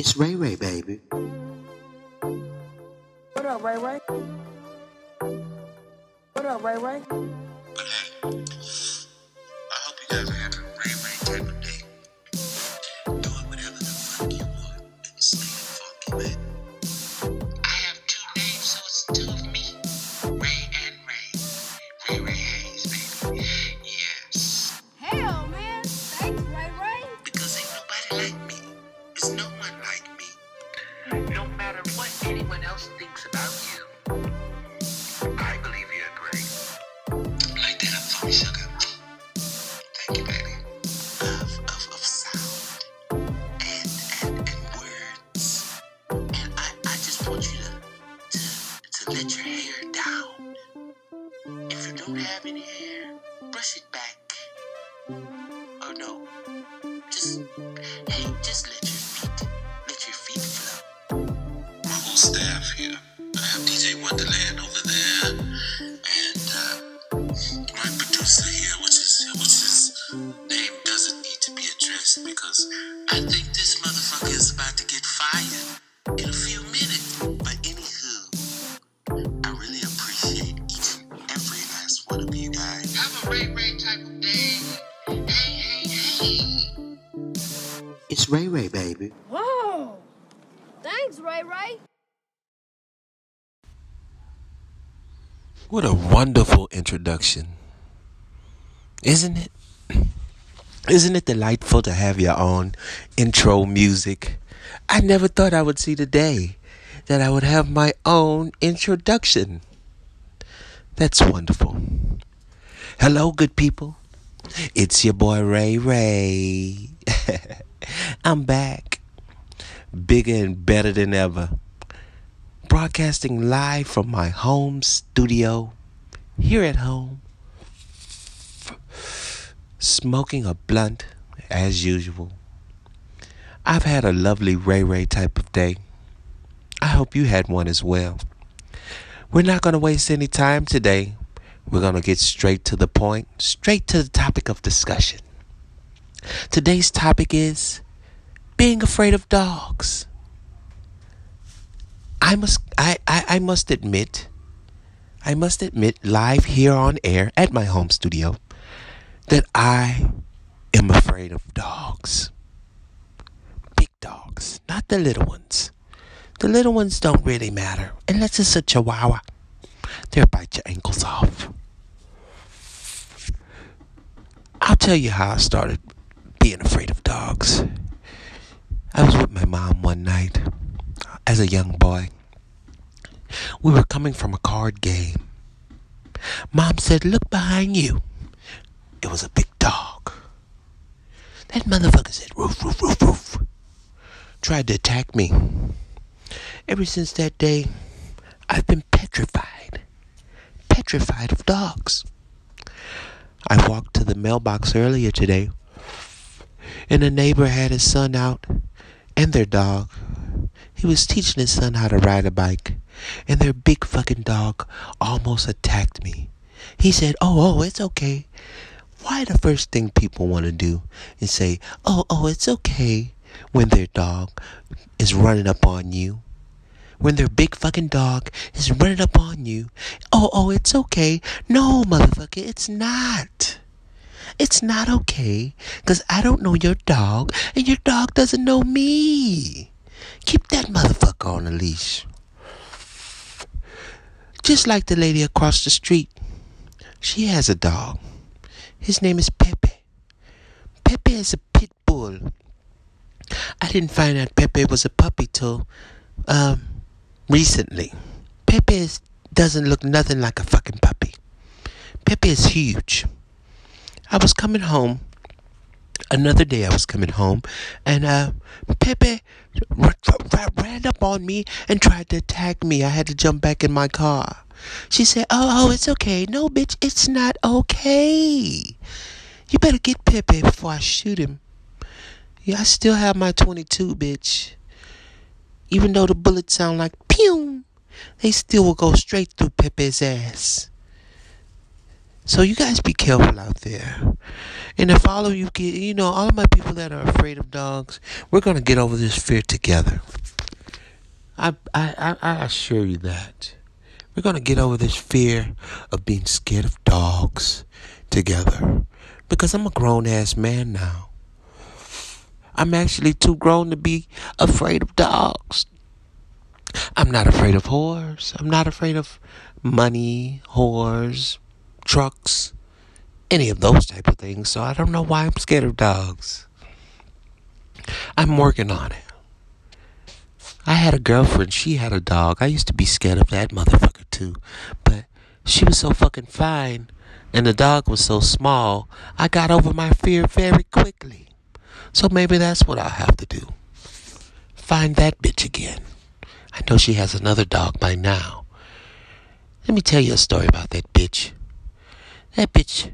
It's Ray Ray, baby. What up, Ray Ray? What up, Ray Ray? just, hey, just let your feet Ray Ray, baby. Whoa! Thanks, Ray Ray. What a wonderful introduction. Isn't it? Isn't it delightful to have your own intro music? I never thought I would see the day that I would have my own introduction. That's wonderful. Hello, good people. It's your boy Ray Ray. I'm back, bigger and better than ever, broadcasting live from my home studio here at home, smoking a blunt as usual. I've had a lovely Ray Ray type of day. I hope you had one as well. We're not going to waste any time today. We're going to get straight to the point, straight to the topic of discussion. Today's topic is being afraid of dogs. I must I, I, I must admit I must admit live here on air at my home studio that I am afraid of dogs. Big dogs, not the little ones. The little ones don't really matter unless it's a chihuahua. They'll bite your ankles off. I'll tell you how I started being afraid of dogs. I was with my mom one night as a young boy. We were coming from a card game. Mom said, Look behind you. It was a big dog. That motherfucker said, Roof, roof, roof, roof. Tried to attack me. Ever since that day, I've been petrified. Petrified of dogs. I walked to the mailbox earlier today, and a neighbor had his son out and their dog. He was teaching his son how to ride a bike, and their big fucking dog almost attacked me. He said, Oh, oh, it's okay. Why the first thing people want to do is say, Oh, oh, it's okay when their dog is running up on you? When their big fucking dog is running up on you? Oh, oh, it's okay. No, motherfucker, it's not. It's not okay, because I don't know your dog, and your dog doesn't know me. Keep that motherfucker on a leash. Just like the lady across the street, she has a dog. His name is Pepe. Pepe is a pit bull. I didn't find out Pepe was a puppy till um, recently. Pepe is, doesn't look nothing like a fucking puppy. Pepe is huge. I was coming home. Another day, I was coming home, and uh, Pepe r- r- ran up on me and tried to attack me. I had to jump back in my car. She said, "Oh, oh, it's okay. No, bitch, it's not okay. You better get Pepe before I shoot him. Yeah, I still have my 22, bitch. Even though the bullets sound like pew, they still will go straight through Pepe's ass." So you guys be careful out there. And if all of you get, you know, all of my people that are afraid of dogs, we're gonna get over this fear together. I, I, I, assure you that. We're gonna get over this fear of being scared of dogs together. Because I'm a grown ass man now. I'm actually too grown to be afraid of dogs. I'm not afraid of whores. I'm not afraid of money, whores, trucks, any of those type of things. So I don't know why I'm scared of dogs. I'm working on it. I had a girlfriend, she had a dog. I used to be scared of that motherfucker too. But she was so fucking fine and the dog was so small, I got over my fear very quickly. So maybe that's what I'll have to do. Find that bitch again. I know she has another dog by now. Let me tell you a story about that bitch. That bitch.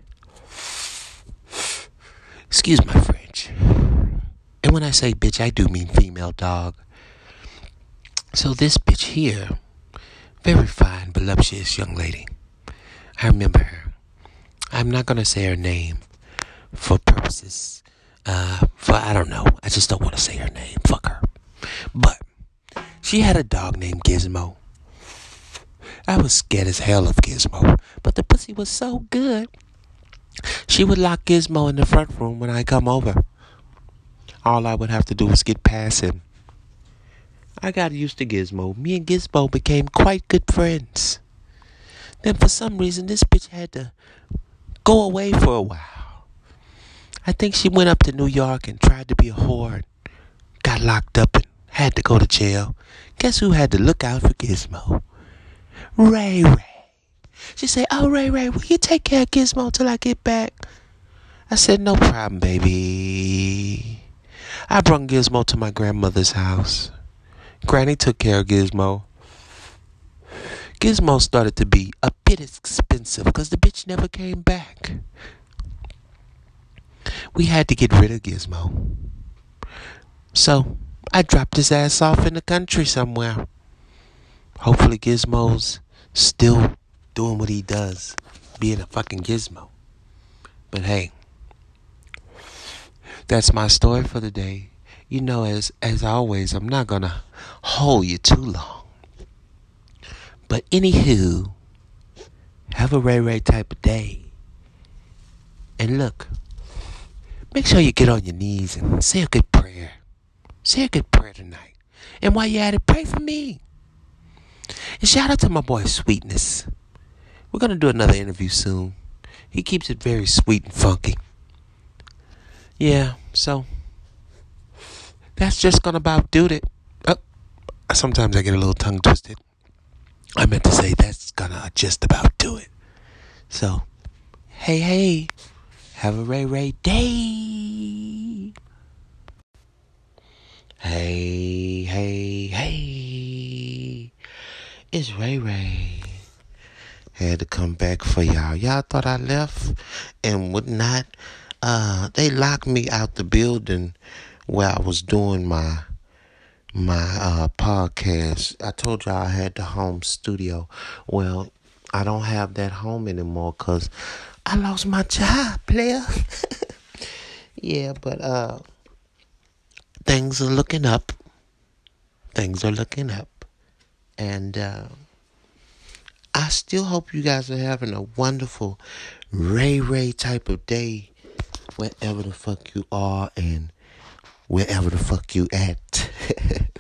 Excuse my French. And when I say bitch, I do mean female dog. So this bitch here, very fine, voluptuous young lady. I remember her. I'm not gonna say her name for purposes, uh, for I don't know. I just don't want to say her name. Fuck her. But she had a dog named Gizmo. I was scared as hell of Gizmo, but the pussy was so good. She would lock Gizmo in the front room when I come over. All I would have to do was get past him. I got used to Gizmo. Me and Gizmo became quite good friends. Then for some reason this bitch had to go away for a while. I think she went up to New York and tried to be a whore, got locked up and had to go to jail. Guess who had to look out for Gizmo? Ray Ray. She said, Oh, Ray Ray, will you take care of Gizmo till I get back? I said, No problem, baby. I brought Gizmo to my grandmother's house. Granny took care of Gizmo. Gizmo started to be a bit expensive because the bitch never came back. We had to get rid of Gizmo. So I dropped his ass off in the country somewhere. Hopefully, Gizmo's still doing what he does, being a fucking Gizmo. But hey, that's my story for the day. You know, as as always, I'm not gonna hold you too long. But anywho, have a Ray Ray type of day. And look, make sure you get on your knees and say a good prayer. Say a good prayer tonight. And while you're at it, pray for me. And shout out to my boy Sweetness. We're gonna do another interview soon. He keeps it very sweet and funky. Yeah, so that's just gonna about do it. Oh, sometimes I get a little tongue twisted. I meant to say that's gonna just about do it. So, hey, hey, have a Ray Ray day. Hey, hey, it's Ray Ray. Had to come back for y'all. Y'all thought I left and would not. Uh, they locked me out the building where I was doing my my uh, podcast. I told y'all I had the home studio. Well, I don't have that home anymore because I lost my job, player. yeah, but uh, things are looking up. Things are looking up, and uh, I still hope you guys are having a wonderful Ray Ray type of day, wherever the fuck you are, and wherever the fuck you at.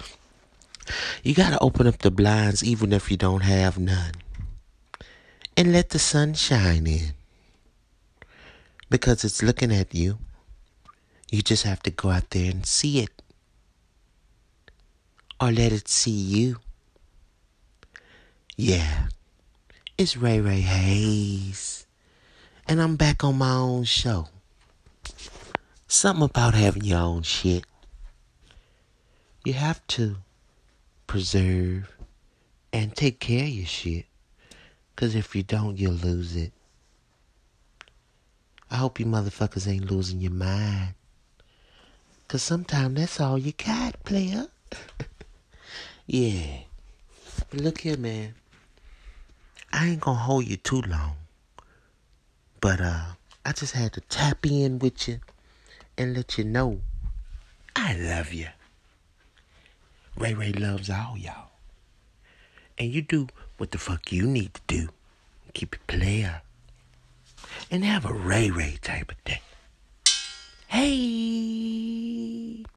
you gotta open up the blinds even if you don't have none. And let the sun shine in. Because it's looking at you. You just have to go out there and see it. Or let it see you. Yeah. It's Ray Ray Hayes. And I'm back on my own show. Something about having your own shit. You have to preserve and take care of your shit. Because if you don't, you'll lose it. I hope you motherfuckers ain't losing your mind. Because sometimes that's all you got, player. yeah. But look here, man. I ain't gonna hold you too long. But uh, I just had to tap in with you and let you know I love you. Ray Ray loves all y'all. And you do what the fuck you need to do. Keep it player. And have a Ray Ray type of day. Hey!